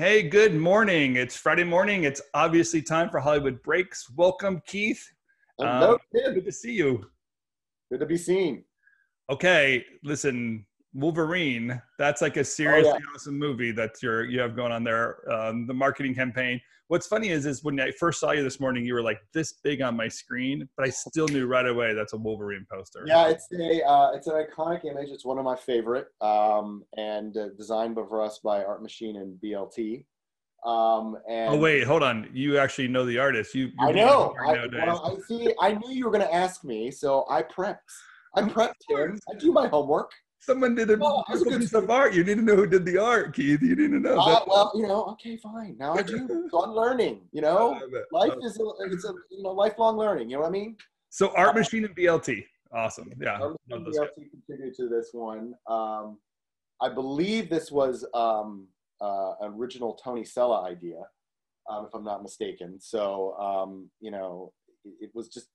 Hey, good morning. It's Friday morning. It's obviously time for Hollywood Breaks. Welcome, Keith. Hello, Um, Tim. Good to see you. Good to be seen. Okay, listen, Wolverine. That's like a seriously yeah. awesome movie that you're you have going on there. Um, the marketing campaign. What's funny is, is when I first saw you this morning, you were like this big on my screen, but I still knew right away that's a Wolverine poster. Yeah, it's a uh, it's an iconic image. It's one of my favorite, um, and uh, designed for us by Art Machine and BLT. Um, and Oh wait, hold on. You actually know the artist. You. I know. I, well, I see. I knew you were going to ask me, so I prepped. I prepped him. I do my homework. Someone did a Oh, a piece of art. You need to know who did the art, Keith. You need to know. Uh, well, you know, okay, fine. Now I do. So I'm learning. You know, I love it. life Uh, is a, it's a you know lifelong learning. You know what I mean? So Art Machine and BLT. Awesome. Yeah. Art Machine. BLT contributed to this one. Um, I believe this was um, uh, original Tony Sella idea, um, if I'm not mistaken. So um, you know, it, it was just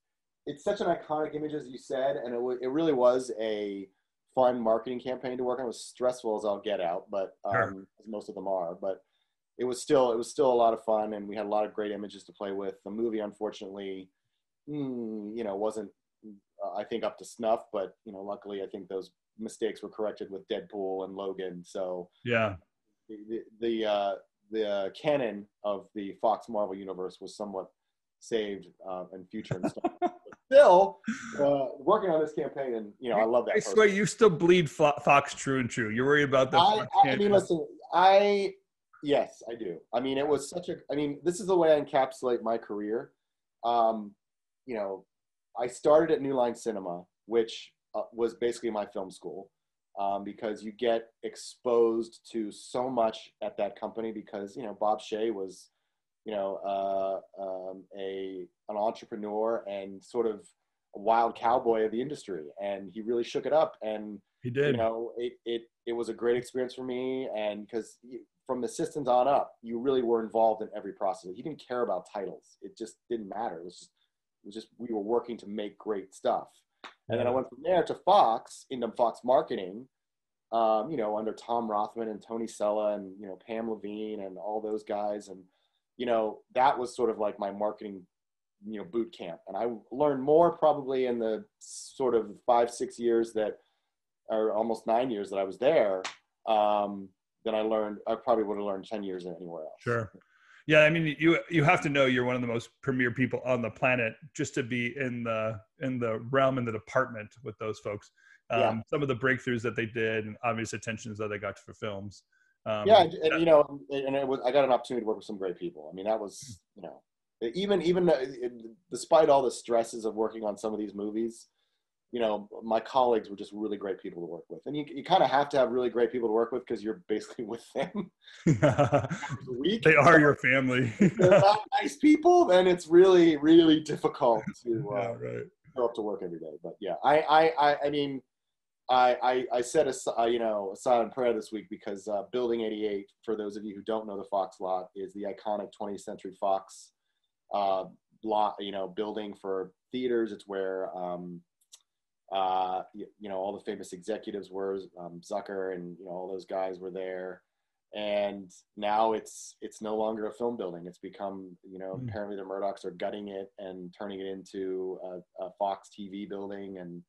it's such an iconic image as you said, and it w- it really was a fun marketing campaign to work on. It was stressful as I'll get out, but um, Sure. as most of them are, but. It was still it was still a lot of fun, and we had a lot of great images to play with. The movie, unfortunately, mm, you know, wasn't uh, I think up to snuff. But you know, luckily, I think those mistakes were corrected with Deadpool and Logan. So Yeah. the the the, uh, the uh, canon of the Fox Marvel universe was somewhat saved uh, in future and stuff. still, uh, working on this campaign, and you know, I love that. I swear you still bleed Fo- Fox true and true. You're worried about the. I, I, I mean, listen, I yes, I do. I mean, it was such a. I mean, this is the way I encapsulate my career. Um, you know, I started at New Line Cinema, which uh, was basically my film school, um, because you get exposed to so much at that company. Because you know, Bob Shaye was, you know, uh, um, a an entrepreneur and sort of a wild cowboy of the industry, and he really shook it up. And he did. you know it, it it was a great experience for me. And because from assistants on up you really were involved in every process. He didn't care about titles. It just didn't matter. It was just it was just we were working to make great stuff. And then i went from there to fox into fox marketing um, you know under tom rothman and tony sella and you know pam levine and all those guys. And you know that was sort of like my marketing you know boot camp and i learned more probably in the sort of five six years that or almost nine years that I was there, um, then I learned I probably would have learned ten years in anywhere else. Sure. Yeah, I mean, you you have to know you're one of the most premier people on the planet just to be in the in the realm in the department with those folks. Um, Yeah. Some of the breakthroughs that they did and obvious attentions that they got for films. Um, Yeah, and, and, you know, and it was I got an opportunity to work with some great people. I mean, that was you know, even even uh, despite all the stresses of working on some of these movies, you know, my colleagues were just really great people to work with, and you you kind of have to have really great people to work with because you're basically with them a week. they are your family. They're not nice people, then it's really really difficult to. Uh, yeah, right. show up to work every day. But yeah, I I I, I mean, I, I I set a you know a silent prayer this week because uh, Building 88, for those of you who don't know the Fox lot, is the iconic 20th Century Fox uh, lot. You know, building for theaters. It's where um, uh, you, you know all the famous executives were. Um, Zucker and you know all those guys were there. And now it's it's no longer a film building. It's become you know Hmm. apparently the Murdochs are gutting it and turning it into a, a Fox TV building. And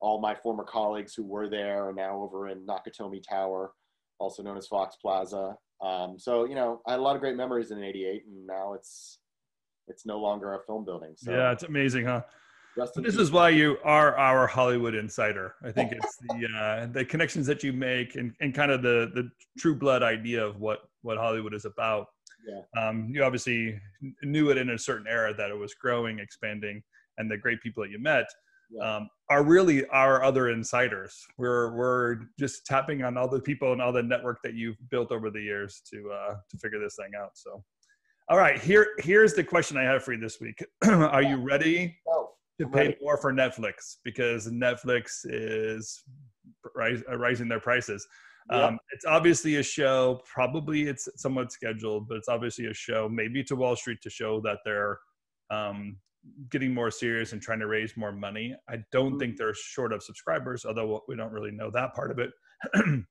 all my former colleagues who were there are now over in Nakatomi Tower, also known as Fox Plaza. Um, so you know I had a lot of great memories in '88, and now it's it's no longer a film building. So yeah, it's amazing, huh? This is why you are our Hollywood insider. I think it's the uh, the connections that you make and, and kind of the the true blood idea of what what Hollywood is about. Yeah. Um, you obviously knew it in a certain era that it was growing, expanding, and the great people that you met. Um, are really our other insiders. We're we're just tapping on all the people and all the network that you've built over the years to uh, to figure this thing out. So, all right, here here's the question I have for you this week. are you ready to pay ready. more for Netflix because Netflix is ris- uh, rising their prices. Yeah. Um, it's obviously a show. Probably it's somewhat scheduled, but it's obviously a show. Maybe to Wall Street to show that they're um, getting more serious and trying to raise more money. I don't think they're short of subscribers, although we don't really know that part of it.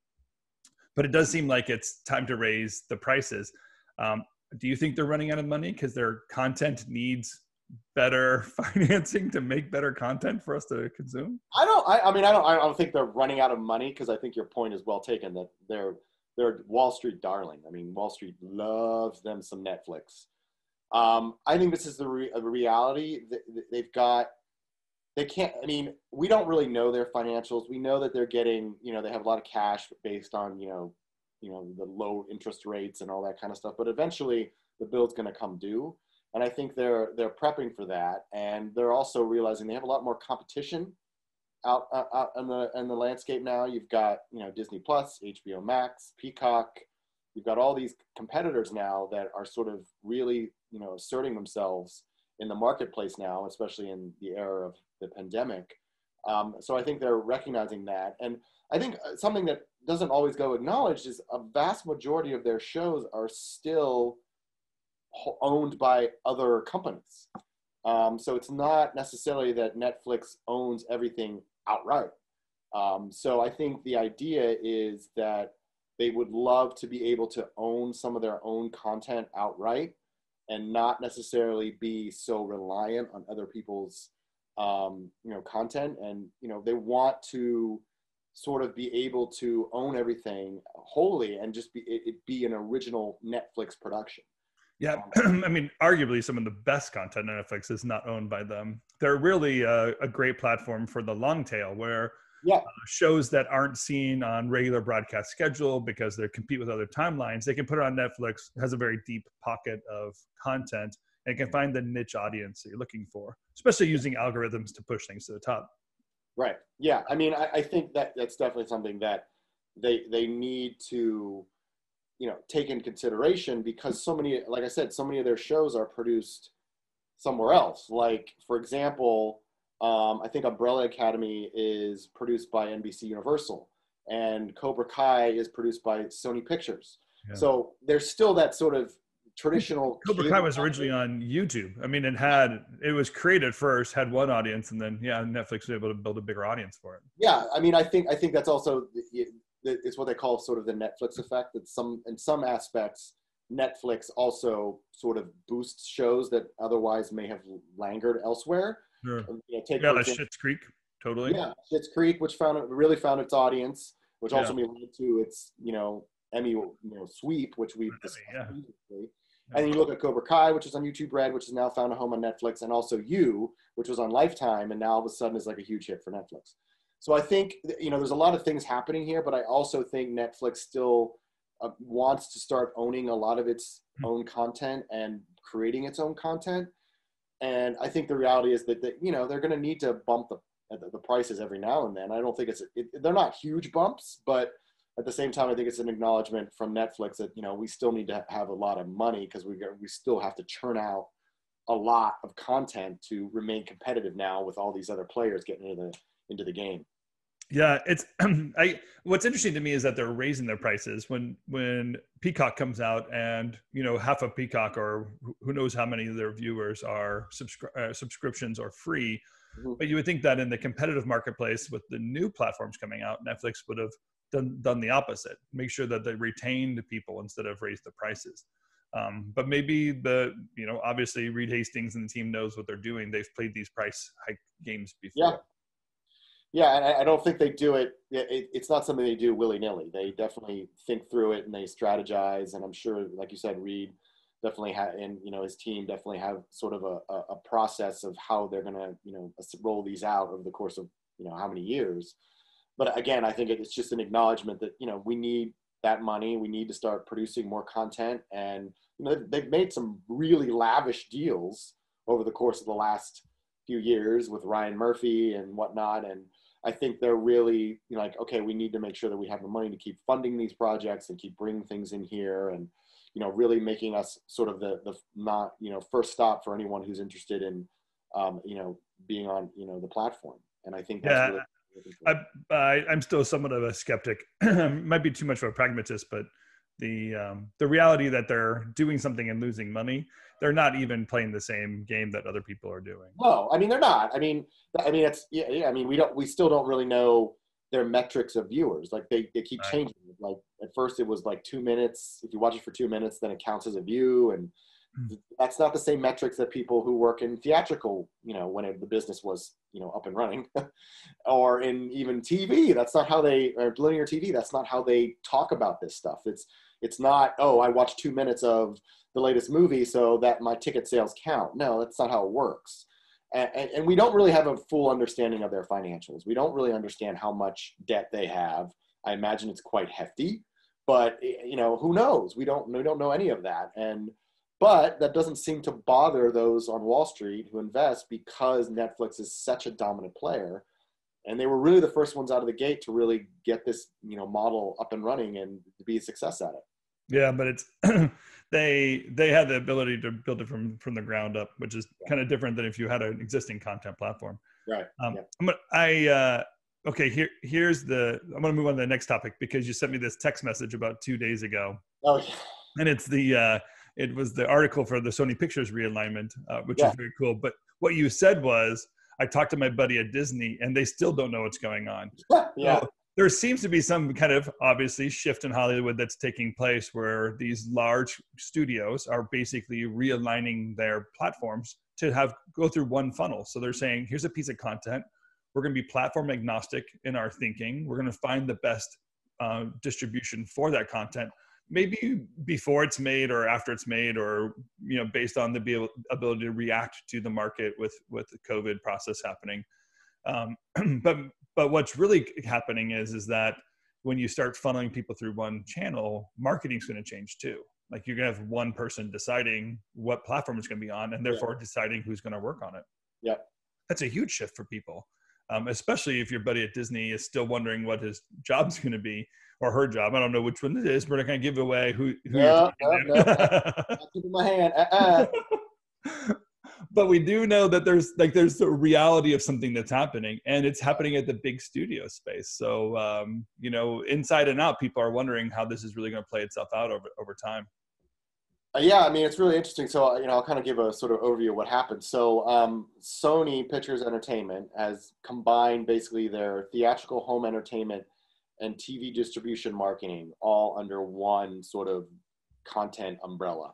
but it does seem like it's time to raise the prices. Um, do you think they're running out of money because their content needs better financing to make better content for us to consume? I don't. I, I mean, I don't. I don't think they're running out of money because I think your point is well taken that they're they're Wall Street darling. I mean, Wall Street loves them some Netflix. Um, I think this is the re- reality. They've got they can't. I mean, we don't really know their financials. We know that they're getting. You know, they have a lot of cash based on you know, you know the low interest rates and all that kind of stuff. But eventually, the bill's going to come due and I think they're they're prepping for that, and they're also realizing they have a lot more competition out, out in the in the landscape now. You've got you know Disney Plus, HBO Max, Peacock. You've got all these competitors now that are sort of really you know asserting themselves in the marketplace now, especially in the era of the pandemic. Um, so I think they're recognizing that, and I think uh, something that doesn't always go acknowledged is a vast majority of their shows are still owned by other companies. Um, so it's not necessarily that Netflix owns everything outright. Um, so I think the idea is that they would love to be able to own some of their own content outright and not necessarily be so reliant on other people's um, you know content and you know they want to sort of be able to own everything wholly and just be it, it be an original netflix production yeah, I mean, arguably some of the best content Netflix is not owned by them. They're really a, a great platform for the long tail, where yeah. uh, shows that aren't seen on regular broadcast schedule because they compete with other timelines, they can put it on Netflix. Has a very deep pocket of content and can find the niche audience that you're looking for, especially using algorithms to push things to the top. Right. Yeah. I mean, I, I think that that's definitely something that they they need to you know take in consideration because so many like i said so many of their shows are produced somewhere else like for example um, i think umbrella academy is produced by nbc universal and cobra kai is produced by sony pictures yeah. so there's still that sort of traditional cobra kai was originally on youtube i mean it had it was created first had one audience and then yeah netflix was able to build a bigger audience for it yeah i mean i think i think that's also it's what they call sort of the Netflix effect. That some in some aspects, Netflix also sort of boosts shows that otherwise may have languored elsewhere. Sure. You know, take yeah, like Schitt's Creek, totally. Yeah, Schitt's Creek, which found really found its audience, which yeah. ultimately led to its you know Emmy you know sweep, which we've discussed yeah. previously. And you look at Cobra Kai, which is on YouTube Red, which has now found a home on Netflix, and also You, which was on Lifetime, and now all of a sudden is like a huge hit for Netflix. So I think you know there's a lot of things happening here, but I also think Netflix still uh, wants to start owning a lot of its hmm. own content and creating its own content. And I think the reality is that, that you know they're going to need to bump uh, the, the prices every now and then. I don't think it's it, they're not huge bumps, but at the same time, I think it's an acknowledgement from Netflix that you know we still need to have a lot of money because we we still have to churn out a lot of content to remain competitive now with all these other players getting into the into the game. Yeah, it's I what's interesting to me is that they're raising their prices when when Peacock comes out and you know half of Peacock or who knows how many of their viewers are subscri- uh, subscriptions are free. Mm-hmm. But you would think that in the competitive marketplace with the new platforms coming out, Netflix would have done done the opposite. Make sure that they retained people instead of raised the prices. Um, but maybe the you know obviously Reed Hastings and the team knows what they're doing. They've played these price hike games before. Yeah, yeah, and I, I don't think they do it, it, It's not something they do willy nilly. They definitely think through it and they strategize. And I'm sure, like you said, Reed definitely had, and you know, his team definitely have sort of a, a process of how they're going to, you know, roll these out over the course of, you know, how many years. But again, I think it's just an acknowledgement that you know we need that money. We need to start producing more content, and you know, they've made some really lavish deals over the course of the last few years with Ryan Murphy and whatnot, and I think they're really you know, like, okay, we need to make sure that we have the money to keep funding these projects and keep bringing things in here and, you know, really making us sort of the, the not, you know, first stop for anyone who's interested in, um, you know, being on, you know, the platform. And I think that's yeah. really I, I, I'm still somewhat of a skeptic. Might be too much of a pragmatist, but the um, the reality that they're doing something and losing money they're not even playing the same game that other people are doing no i mean they're not i mean i mean it's yeah, yeah i mean we don't we still don't really know their metrics of viewers. Like they, they keep Right. changing. Like at first it was like two minutes. If you watch it for two minutes, then it counts as a view. And th- that's not the same metrics that people who work in theatrical, you know, when it, the business was, you know, up and running or in even TV. That's not how they, or linear TV, that's not how they talk about this stuff. It's, it's not, oh, I watched two minutes of the latest movie so that my ticket sales count. No, that's not how it works. And, and, and we don't really have a full understanding of their financials. We don't really understand how much debt they have. I imagine it's quite hefty, but you know, who knows? We don't, we don't know any of that. And, but that doesn't seem to bother those on Wall Street who invest because Netflix is such a dominant player. And they were really the first ones out of the gate to really get this, you know, model up and running and to be a success at it. Yeah, but it's they they had the ability to build it from from the ground up, which is kind of different than if you had an existing content platform. Right. Um, Yeah. I'm gonna, I uh, okay. Here here's the. I'm going to move on to the next topic because you sent me this text message about two days ago, Oh, yeah. and it's the uh, it was the article for the Sony Pictures realignment, uh, which Yeah. is very cool. But what you said was, I talked to my buddy at Disney, and they still don't know what's going on. yeah. So there seems to be some kind of obviously shift in Hollywood that's taking place where these large studios are basically realigning their platforms to have go through one funnel. So they're saying, here's a piece of content. We're going to be platform agnostic in our thinking. We're going to find the best uh, distribution for that content. Maybe before it's made or after it's made, or you know, based on the be ability to react to the market with with the COVID process happening. Um, but but what's really happening is is that when you start funneling people through one channel marketing's going to change too. Like you're going to have one person deciding what platform it's going to be on and therefore deciding who's going to work on it. Yeah that's a huge shift for people um, especially if your buddy at disney is still wondering what his job's going to be or her job. I don't know which one it is we're not going to give away who, who No, you're no, keeping my hand. Uh-uh. but we do know that there's like there's the reality of something that's happening and it's happening at the big studio space. So um, you know inside and out people are wondering how this is really going to play itself out over over time Uh, yeah, I mean, it's really interesting. So, you know, I'll kind of give a sort of overview of what happened. So, um, Sony Pictures Entertainment has combined basically their theatrical home entertainment and TV distribution marketing all under one sort of content umbrella.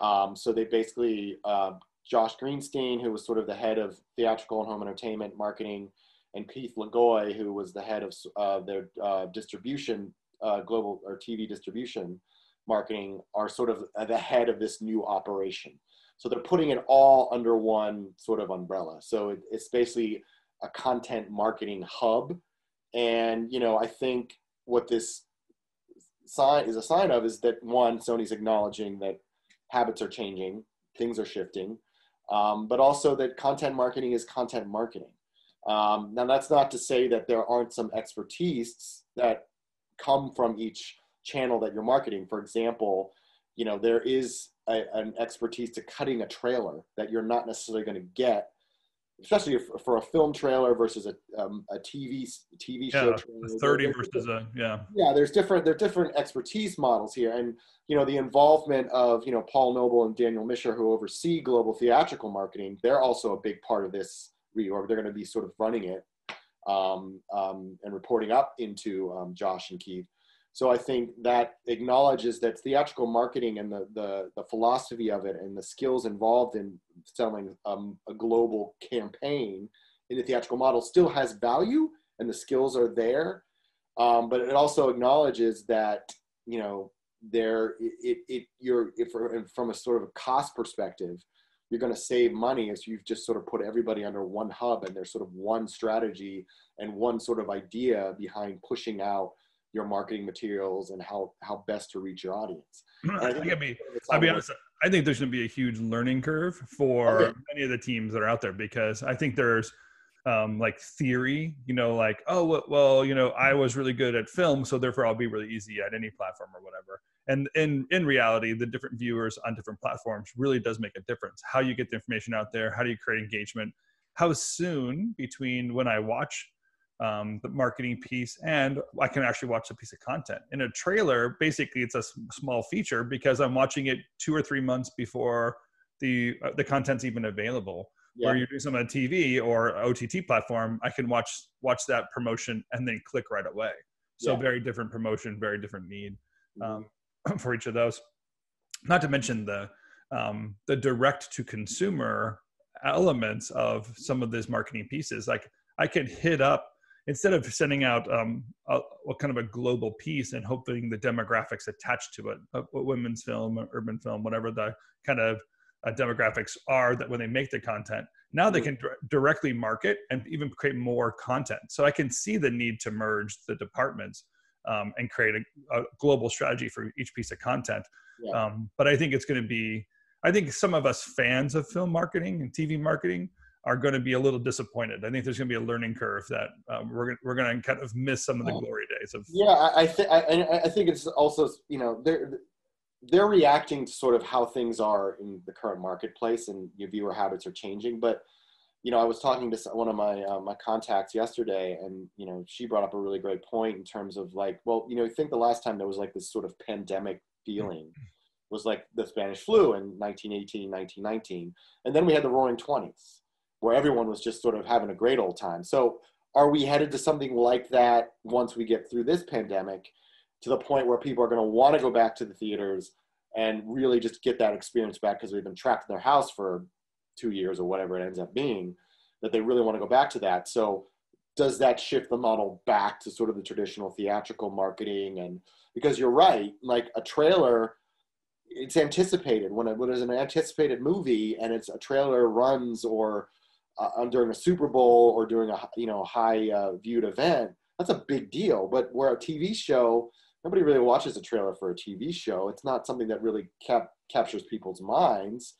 Um, so they basically, uh, Josh Greenstein, who was sort of the head of theatrical and home entertainment marketing, and Keith Le Goy, who was the head of uh, their uh, distribution, uh, global or TV distribution marketing are sort of the head of this new operation. So they're putting it all under one sort of umbrella. So it, it's basically a content marketing hub. And, you know, I think what this sign is a sign of is that one, Sony's acknowledging that habits are changing, things are shifting, um, but also that content marketing is content marketing. Um, now, that's not to say that there aren't some expertise that come from each channel that you're marketing. For example, you know, there is a, an expertise to cutting a trailer that you're not necessarily going to get, especially if, for a film trailer versus a, um, a TV TV show yeah trailer. 30 There- versus a yeah yeah there's different there are different expertise models here and you know the involvement of you know paul noble and daniel misher who oversee global theatrical marketing they're also a big part of this reorg they're going to be sort of running it um, um, and reporting up into um, josh and keith so i think that acknowledges that theatrical marketing and the, the, the philosophy of it and the skills involved in selling um, a global campaign in the theatrical model still has value and the skills are there. Um, but it also acknowledges that you know there it, it, you're if from a sort of a cost perspective you're going to save money as you've just sort of put everybody under one hub and there's sort of one strategy and one sort of idea behind pushing out your marketing materials and how how best to reach your audience And i think think be I'll be honest. I think there's going to be a huge learning curve for Oh, yeah. many of the teams that are out there because I think there's um, like theory, you know, like oh well, well, you know, I was really good at film, so therefore I'll be really easy at any platform or whatever. And in in reality, the different viewers on different platforms really does make a difference. How you get the information out there, how do you create engagement, how soon between when I watch um, the marketing piece and I can actually watch a piece of content. In a trailer, basically, it's a small feature because I'm watching it two or three months before the uh, the content's even available. yeah. where you're doing something on TV or OTT platform, I can watch watch that promotion and then click right away. So yeah. very different promotion, very different need mm-hmm. um, for each of those. Not to mention the um, the direct to consumer elements of some of these marketing pieces. Like I can hit up instead of sending out um, a, a, kind of a global piece and hoping the demographics attached to it, a, a women's film, urban film, whatever the kind of uh, demographics are that when they make the content, now they mm-hmm. can d- directly market and even create more content. So I can see the need to merge the departments um, and create a, a, global strategy for each piece of content. Yeah. Um, but I think it's going to be, I think some of us fans of film marketing and TV marketing are going to be a little disappointed. I think there's going to be a learning curve that um, we're we're going to kind of miss some of the glory days of. Yeah, I, I think I, I think it's also you know they're they're reacting to sort of how things are in the current marketplace and your viewer habits are changing. But you know, I was talking to one of my uh, my contacts yesterday, and you know, she brought up a really great point in terms of like, well, you know, I think the last time there was like this sort of pandemic feeling was like the Spanish flu in 1918, 1919, and then we had the Roaring Twenties where everyone was just sort of having a great old time. So are we headed to something like that once we get through this pandemic to the point where people are going to want to go back to the theaters and really just get that experience back because they've been trapped in their house for two years or whatever it ends up being that they really want to go back to that? So does that shift the model back to sort of the traditional theatrical marketing? And because you're right like a trailer it's anticipated. When it, when there's an anticipated movie and it's a trailer runs or uh, during a Super Bowl or during a you know high uh, viewed event, that's a big deal. But where a TV show, nobody really watches a trailer for a TV show. It's not something that really cap- captures people's minds.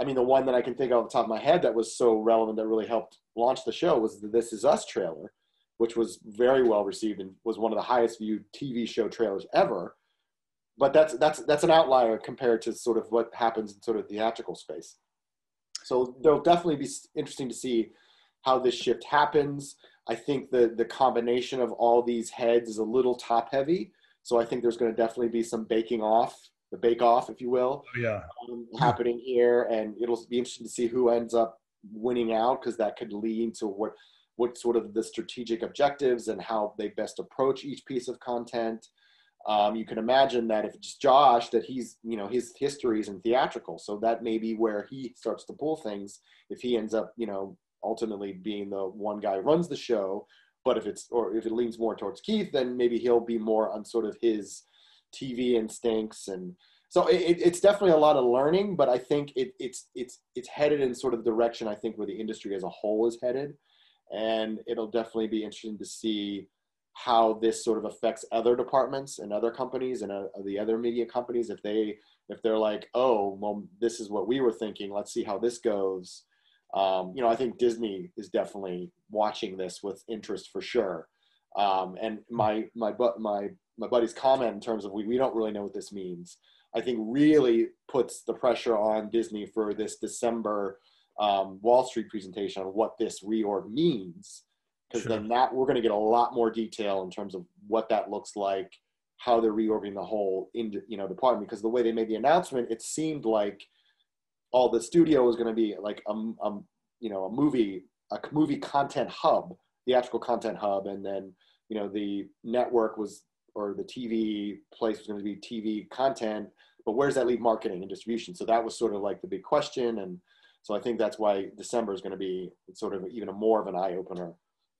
I mean, the one that I can think of off the top of my head that was so relevant that really helped launch the show was the This Is Us trailer, which was very well received and was one of the highest viewed TV show trailers ever. But that's that's that's an outlier compared to sort of what happens in sort of theatrical space. So there'll definitely be interesting to see how this shift happens. I think the the combination of all these heads is a little top heavy. So I think there's going to definitely be some baking off, the bake off, if you will, oh, yeah, um, happening here, and it'll be interesting to see who ends up winning out because that could lead to what what sort of the strategic objectives and how they best approach each piece of content um, you can imagine that if it's Josh, that he's, you know, his history is in theatrical. So that may be where he starts to pull things if he ends up, you know, ultimately being the one guy runs the show. But if it's, or if it leans more towards Keith, then maybe he'll be more on sort of his TV instincts. And so it, it's definitely a lot of learning, but I think it, it's, it's, it's headed in sort of the direction I think where the industry as a whole is headed. And it'll definitely be interesting to see how this sort of affects other departments and other companies and uh, the other media companies if they if they're like oh well this is what we were thinking. Let's see how this goes. Um, you know i think disney is definitely watching this with interest for sure. Um, and my my but my my buddy's comment in terms of we, we don't really know what this means i think really puts the pressure on disney for this december um, wall street presentation on what this reorg means because sure. then that we're going to get a lot more detail in terms of what that looks like, how they're reorganizing the whole in you know department. Because the way they made the announcement, it seemed like all the studio was going to be like a, a you know a movie a movie content hub, theatrical content hub, and then you know the network was or the TV place was going to be TV content. But where does that leave marketing and distribution? So that was sort of like the big question, and so I think that's why December is going to be sort of even a more of an eye opener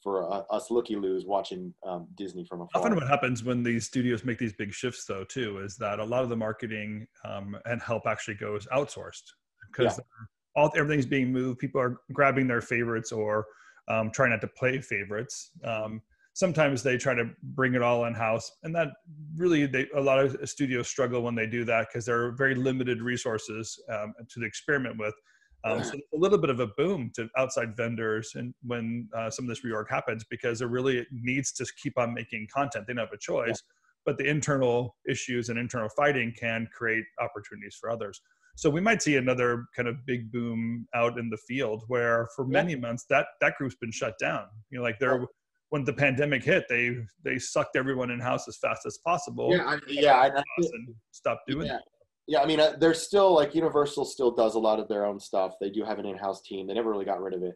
for uh, us looky loos watching um, Disney from afar. Often, what happens when these studios make these big shifts, though, too, is that a lot of the marketing um, and help actually goes outsourced because yeah. all everything's being moved. People are grabbing their favorites or um, trying not to play favorites. Um, sometimes they try to bring it all in house, and that really they, a lot of studios struggle when they do that because there are very limited resources um, to experiment with. Um, so a little bit of a boom to outside vendors and when uh, some of this reorg happens because it really needs to keep on making content. They don't have a choice, yeah. but the internal issues and internal fighting can create opportunities for others. So we might see another kind of big boom out in the field where for many yeah. months that that group's been shut down. You know, like they're when the pandemic hit, they they sucked everyone in house as fast as possible. Yeah, I, yeah, I, and stopped doing yeah. Yeah, I mean, uh, there's still like Universal still does a lot of their own stuff. They do have an in-house team. They never really got rid of it.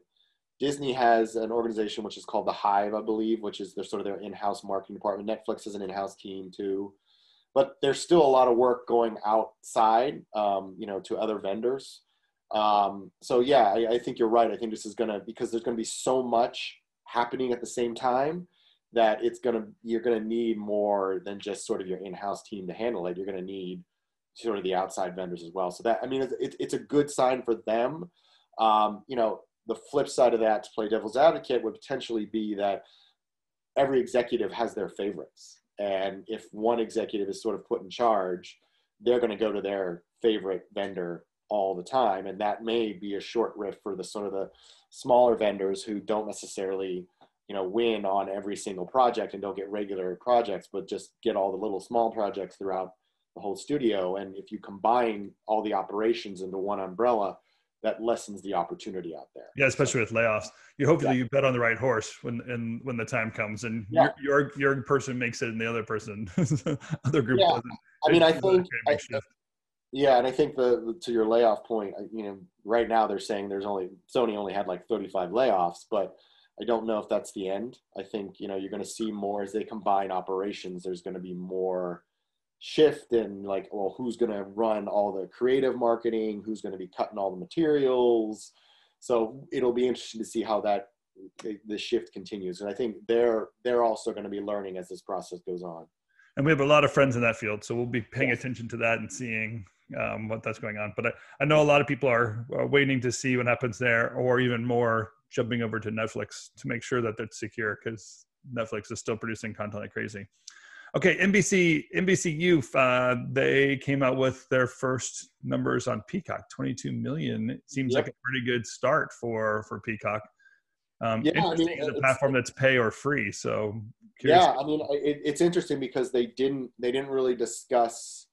Disney has an organization which is called the Hive, I believe, which is their sort of their in-house marketing department. Netflix has an in-house team too, but there's still a lot of work going outside, um, you know, to other vendors. Um, so yeah, I, I think you're right. I think this is gonna because there's gonna be so much happening at the same time that it's gonna you're gonna need more than just sort of your in-house team to handle it. You're gonna need sort of the outside vendors as well. So that I mean, it's, it's a good sign for them. Um, you know, the flip side of that to play devil's advocate would potentially be that every executive has their favorites, and if one executive is sort of put in charge, they're going to go to their favorite vendor all the time, and that may be a short riff for the sort of the smaller vendors who don't necessarily you know win on every single project and don't get regular projects but just get all the little small projects throughout the whole studio. And if you combine all the operations into one umbrella, that lessens the opportunity out there. Yeah, especially with layoffs. You hopefully yeah. you bet on the right horse when and when the time comes, and yeah. your, your, your person makes it, and the other person, other group. Doesn't. Yeah. I mean, I think. I, uh, yeah, and I think the to your layoff point, uh, you know, right now they're saying there's only Sony only had like 35 layoffs, but I don't know if that's the end. I think you know you're going to see more as they combine operations. There's going to be more shift in like well who's going to run all the creative marketing? Who's going to be cutting all the materials? So it'll be interesting to see how that the shift continues and i think they're they're also going to be learning as this process goes on. And we have a lot of friends in that field so we'll be paying attention to that and seeing um, what that's going on but I, I know a lot of people are, are waiting to see what happens there or even more jumping over to netflix to make sure that that's secure because netflix is still producing content like crazy Okay, NBC NBCU uh, they came out with their first numbers on Peacock, 22 million. It seems yep. like a pretty good start for for Peacock. Um, yeah, I mean, it's a platform that's pay or free. So curious. yeah, I mean, it, it's interesting because they didn't they didn't really discuss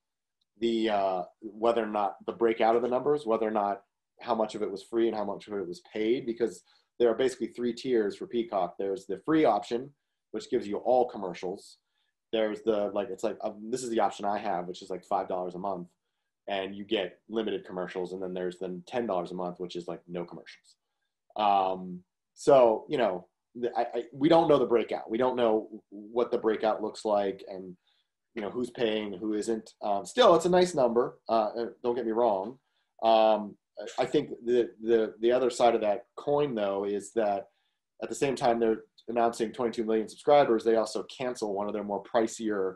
the uh, whether or not the breakout of the numbers, whether or not how much of it was free and how much of it was paid, because there are basically three tiers for Peacock. There's the free option, which gives you all commercials there's the like it's like um, this is the option I have, which is like five dollars a month, and you get limited commercials, and then there's then ten dollars a month, which is like no commercials. Um, so you know, I, I, we don't know the breakout. We don't know what the breakout looks like, and you know who's paying, who isn't. Um, still, it's a nice number. Uh, uh don't get me wrong. Um, I think the the the other side of that coin though is that at the same time they're announcing 22 million subscribers, they also cancel one of their more pricier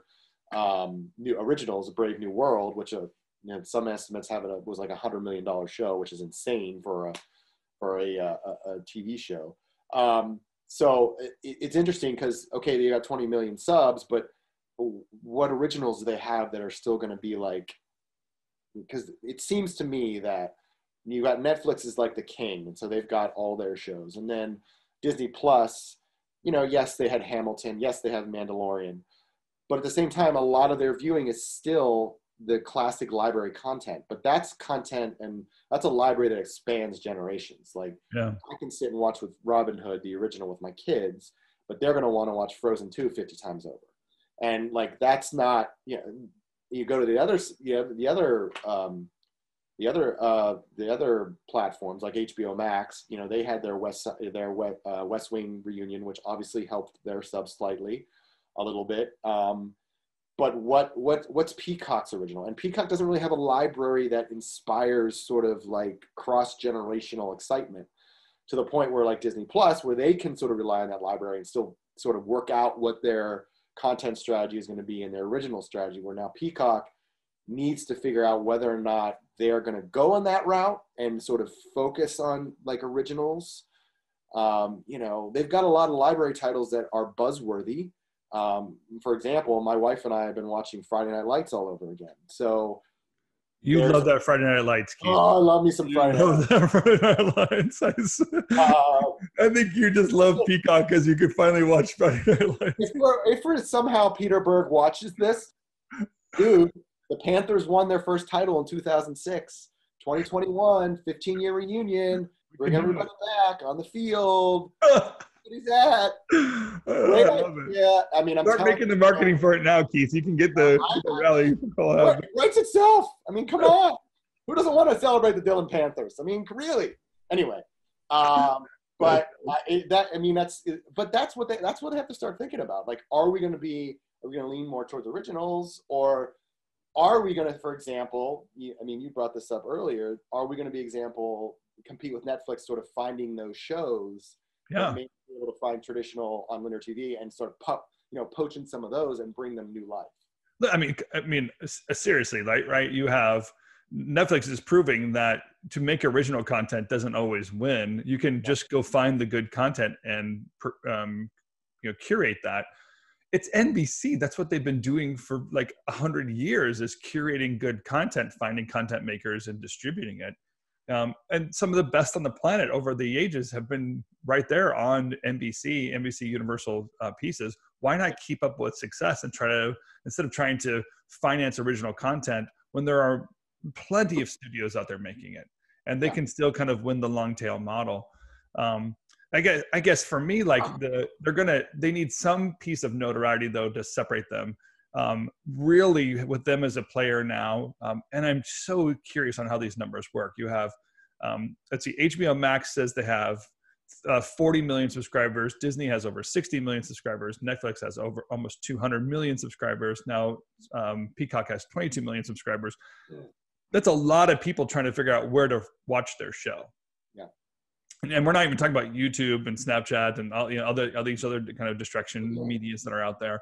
um, new originals, Brave New World, which uh, you know, some estimates have it was like a hundred million dollar show, which is insane for a for a, uh, a, a TV show. Um, so it, it's interesting because okay, they got 20 million subs, but what originals do they have that are still going to be like? Because it seems to me that you got Netflix is like the king, and so they've got all their shows, and then Disney Plus you know, yes, they had Hamilton, yes, they have Mandalorian, but at the same time, a lot of their viewing is still the classic library content. But that's content, and that's a library that expands generations. Like, yeah. I can sit and watch with Robin Hood, the original, with my kids, but they're going to want to watch Frozen 2 50 times over. And like, that's not, you know, you go to the other, you know, the other um, the other uh, the other platforms like HBO Max, you know, they had their West their uh, West Wing reunion, which obviously helped their subs slightly, a little bit. Um, but what what what's Peacock's original? And Peacock doesn't really have a library that inspires sort of like cross generational excitement to the point where like Disney Plus, where they can sort of rely on that library and still sort of work out what their content strategy is going to be in their original strategy. Where now Peacock needs to figure out whether or not they are going to go on that route and sort of focus on like originals. Um, you know, they've got a lot of library titles that are buzzworthy. Um, for example, my wife and I have been watching Friday Night Lights all over again. So you love that Friday Night Lights. Keith. Oh, I love me some you Friday Night, Friday Night Lights. I, uh, I, think you just love Peacock because you could finally watch Friday Night Lights. If, we're, if we're somehow Peter Berg watches this, dude, the Panthers won their first title in 2006. 2021, 15 year reunion. Bring everybody back on the field. he's at. I love it. Yeah, I mean, I'm Start making the marketing for it now, Keith. You can get the, I- the rally. Call It writes itself. I mean, come on. Who doesn't want to celebrate the Dillon Panthers? I mean, really. Anyway, um, but I, that I mean, that's but that's what they that's what they have to start thinking about. Like, are we going to be are we going to lean more towards originals or are we going to, for example, you, I mean, you brought this up earlier. Are we going to be example compete with Netflix, sort of finding those shows Yeah. maybe be able to find traditional on linear TV and sort of pop, you know, poaching some of those and bring them new life. I mean, I mean, seriously, like, Right? You have Netflix is proving that to make original content doesn't always win. You can just go find the good content and um, you know curate that. It's NBC. That's what they've been doing for like a hundred years: is curating good content, finding content makers, and distributing it. Um, and some of the best on the planet over the ages have been right there on NBC, NBC Universal uh, pieces. Why not keep up with success and try to instead of trying to finance original content when there are plenty of studios out there making it and they Yeah. can still kind of win the long tail model um, i guess i guess for me like the they're gonna they need some piece of notoriety though to separate them um, really with them as a player now um, and i'm so curious on how these numbers work you have um, let's see hbo max says they have uh, 40 million subscribers. Disney has over 60 million subscribers. Netflix has over almost 200 million subscribers. Now, um, Peacock has 22 million subscribers. That's a lot of people trying to figure out where to watch their show. And, we're not even talking about YouTube and Snapchat and all, you know, other, all these other kind of distraction medias that are out there.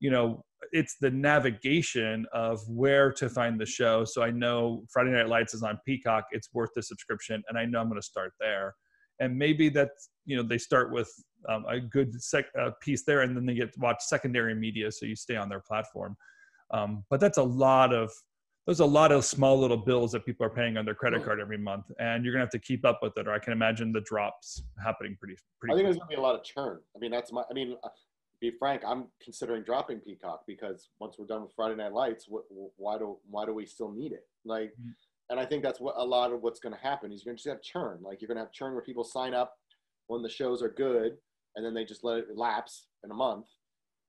You know, it's the navigation of where to find the show. So I know Friday Night Lights is on Peacock. It's worth the subscription, and I know I'm going to start there and maybe that's you know they start with um, a good sec- uh, piece there and then they get to watch secondary media so you stay on their platform um, but that's a lot of there's a lot of small little bills that people are paying on their credit card every month and you're gonna have to keep up with it or i can imagine the drops happening pretty pretty I think quick. there's going to be a lot of churn. I mean, that's my. I mean, uh, be frank, I'm considering dropping Peacock because once we're done with Friday Night Lights, what, why do why do we still need it? Like, Mhm. and I think that's what a lot of what's going to happen is you're going to just have churn. Like, you're going to have churn where people sign up when the shows are good, and then they just let it lapse in a month.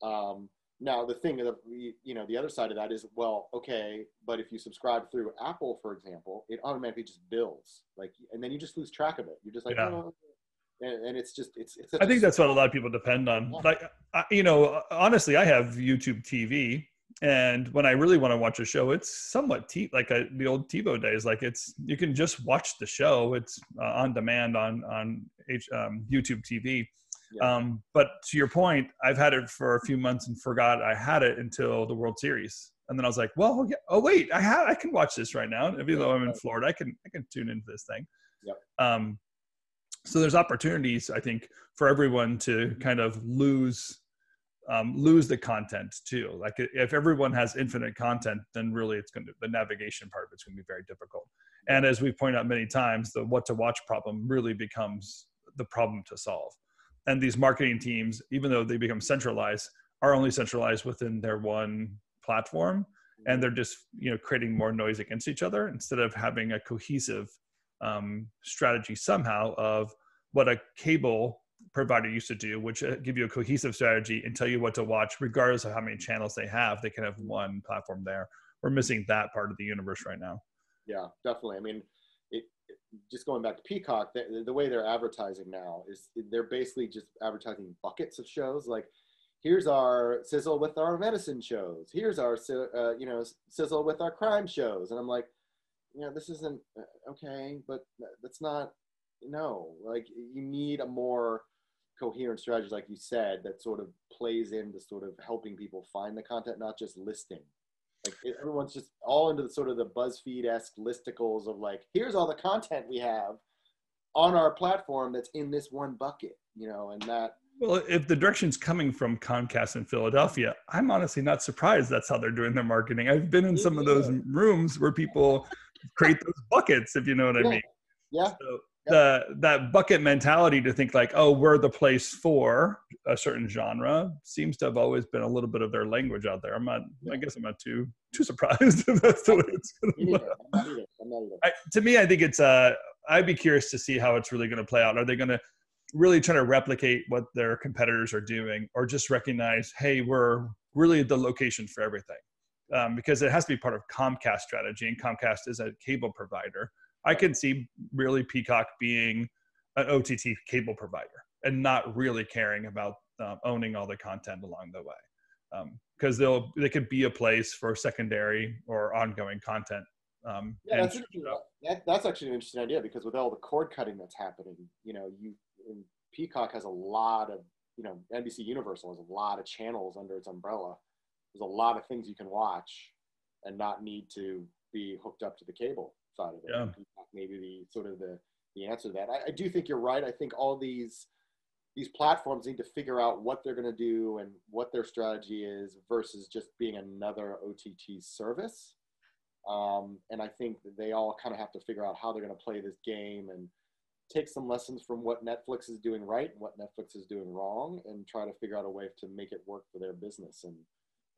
Um, now, the thing that you know, the other side of that is, well, okay, but if you subscribe through Apple, for example, it automatically just bills, like, and then you just lose track of it. You're just like, Yeah. oh, and, and it's just, it's, it's. I think that's what a lot of people depend on. Yeah. Like, I, you know, honestly, I have YouTube TV, and when I really want to watch a show, it's somewhat t- like a, the old TiVo days. Like, it's you can just watch the show; it's uh, on demand on on H, um, YouTube TV. Yeah. Um, but to your point, I've had it for a few months and forgot I had it until the World Series, and then I was like, "Well, yeah, oh wait, I have I can watch this right now. Even though I'm in Florida, I can I can tune into this thing." Yep. Um, so there's opportunities i think for everyone to kind of lose um, lose the content too like if everyone has infinite content then really it's going to the navigation part of it's going to be very difficult and as we point out many times the what to watch problem really becomes the problem to solve and these marketing teams even though they become centralized are only centralized within their one platform and they're just you know creating more noise against each other instead of having a cohesive um, strategy somehow of what a cable provider used to do, which uh, give you a cohesive strategy and tell you what to watch, regardless of how many channels they have. They can have one platform there. We're missing that part of the universe right now. Yeah, definitely. I mean, just going back to Peacock, the, the way they're advertising now is they're basically just advertising buckets of shows. Like, here's our sizzle with our medicine shows. Here's our uh, you know sizzle with our crime shows. And I'm like, you know, this isn't uh, okay, but that's not. No, like you need a more coherent strategy, like you said, that sort of plays into sort of helping people find the content, not just listing. Like everyone's just all into the sort of the BuzzFeed esque listicles of like, here's all the content we have on our platform that's in this one bucket, you know, and that Well, if the direction's coming from Comcast in Philadelphia, I'm honestly not surprised that's how they're doing their marketing. I've been in some of those rooms where people create those buckets, if you know what I mean. yeah, So the that bucket mentality to think like, oh, we're the place for a certain genre seems to have always been a little bit of their language out there. I'm not. I guess I'm not too too surprised if that's the way it's going to look. I'm not either. I'm not either. I, to me, I think it's uh, I'd be curious to see how it's really going to play out. Are they going to really try to replicate what their competitors are doing or just recognize hey we're really the location for everything um, because it has to be part of comcast strategy and comcast is a cable provider i can see really peacock being an ott cable provider and not really caring about um, owning all the content along the way. Because um, they'll they could be a place for secondary or ongoing content um, yeah, that's, that, that's actually an interesting idea because with all the cord cutting that's happening, you know, you Peacock has a lot of, you know, NBC Universal has a lot of channels under its umbrella. There's a lot of things you can watch and not need to be hooked up to the cable side of it. Yeah. Maybe the sort of the, the answer to that. I, I do think you're right. I think all these these platforms need to figure out what they're going to do and what their strategy is versus just being another OTT service. Um, and I think they all kind of have to figure out how they're going to play this game and take some lessons from what Netflix is doing right and what Netflix is doing wrong, and try to figure out a way to make it work for their business and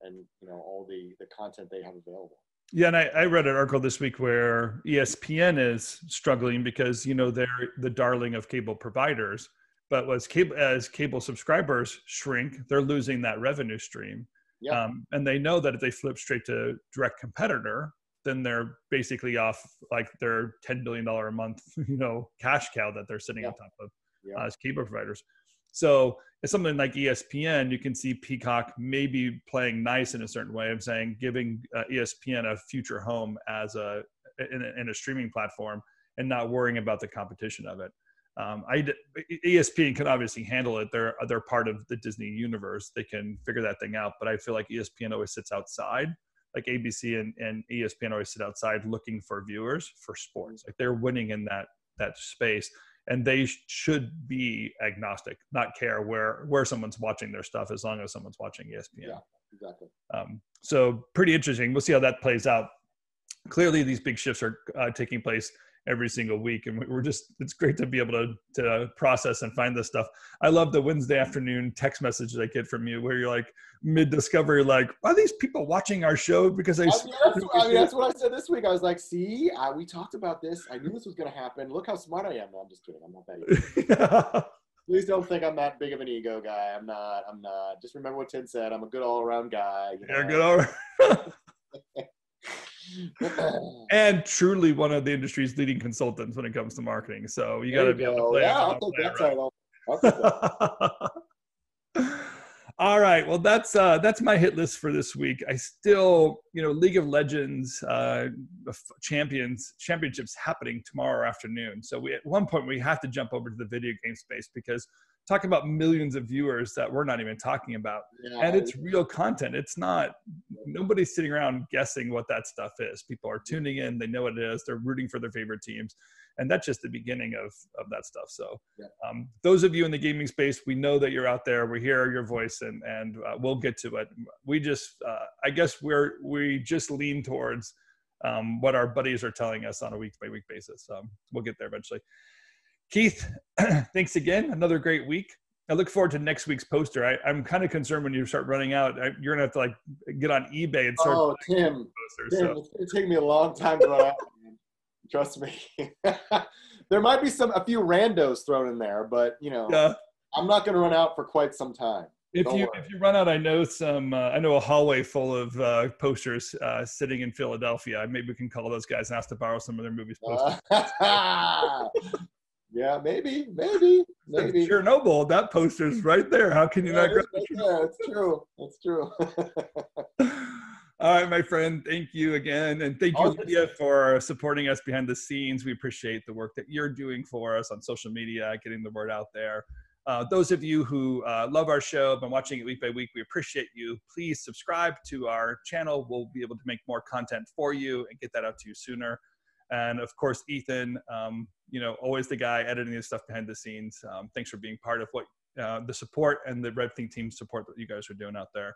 and you know all the the content they have available. Yeah, and I, I read an article this week where ESPN is struggling because you know they're the darling of cable providers, but as cable as cable subscribers shrink, they're losing that revenue stream. Yeah. Um, and they know that if they flip straight to direct competitor, then they're basically off like their $10 billion a month, you know, cash cow that they're sitting on top of uh, as cable providers. So it's something like ESPN, you can see Peacock maybe playing nice in a certain way of saying, giving uh, ESPN a future home as a in, a in, a streaming platform and not worrying about the competition of it. Um, I, ESPN can obviously handle it. They're they're part of the Disney universe. They can figure that thing out. But I feel like ESPN always sits outside like ABC and, and ESPN always sit outside looking for viewers for sports. Like they're winning in that that space, and they should be agnostic, not care where where someone's watching their stuff as long as someone's watching ESPN. Yeah, exactly. Um, so pretty interesting. We'll see how that plays out. Clearly, these big shifts are uh, taking place every single week and we're just it's great to be able to to process and find this stuff. I love the wednesday afternoon text messages i get from you where you're like mid discovery like are these people watching our show? Because they I mean, that's, I mean, that's what i said this week. I was like see uh, we talked about this. I knew this was going to happen. Look how smart i am. No i'm just kidding. I'm not that please don't think i'm that big of an ego guy. I'm not. I'm not. Just remember what tim said. I'm a good all-around guy you know? you're good all and truly one of the industry's leading consultants when it comes to marketing. So you got to be able to play. Yeah, I'll take that title. All right. Well, that's uh, that's my hit list for this week. I still, you know, League of Legends uh, champions championships happening tomorrow afternoon. So we at one point we have to jump over to the video game space because talking about millions of viewers that we're not even talking about yeah, and it's real content it's not nobody's sitting around guessing what that stuff is people are tuning in they know what it is they're rooting for their favorite teams and that's just the beginning of of that stuff so yeah. um, those of you in the gaming space we know that you're out there we hear your voice and and uh, we'll get to it we just uh, i guess we're we just lean towards um, what our buddies are telling us on a week by week basis so we'll get there eventually Keith, thanks again. Another great week. I look forward to next week's poster. I, am kind of concerned when you start running out. I, you're gonna have to like get on eBay and start. Oh, Tim, posters, Tim, so. it's gonna take me a long time to run out. Trust me. there might be some a few randos thrown in there, but you know, yeah. I'm not gonna run out for quite some time. If Don't you worry. if you run out, I know some. Uh, I know a hallway full of uh, posters uh, sitting in Philadelphia. Maybe we can call those guys and ask to borrow some of their movies posters. Yeah, maybe, maybe, maybe. Chernobyl, that poster's right there. How can you yeah, not grab it? Yeah, it's true. It's true. All right, my friend. Thank you again. And thank you, Lydia, for supporting us behind the scenes. We appreciate the work that you're doing for us on social media, getting the word out there. Uh, those of you who uh, love our show, been watching it week by week, we appreciate you. Please subscribe to our channel. We'll be able to make more content for you and get that out to you sooner. And of course, Ethan, um, you know, always the guy editing this stuff behind the scenes. Um, thanks for being part of what uh, the support and the Red Thing team support that you guys are doing out there.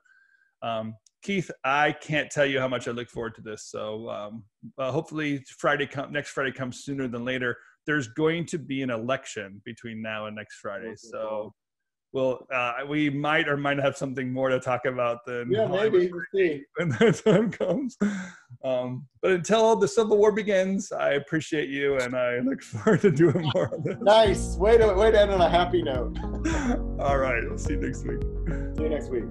Um, Keith, I can't tell you how much I look forward to this. So um, uh, hopefully Friday come, next Friday comes sooner than later. There's going to be an election between now and next Friday. So well, uh, we might or might have something more to talk about than yeah, maybe we'll see when that time comes. Um, but until the Civil War begins, I appreciate you, and I look forward to doing more of this. Nice. Way to way to end on a happy note. All right, we'll see you next week. See you next week.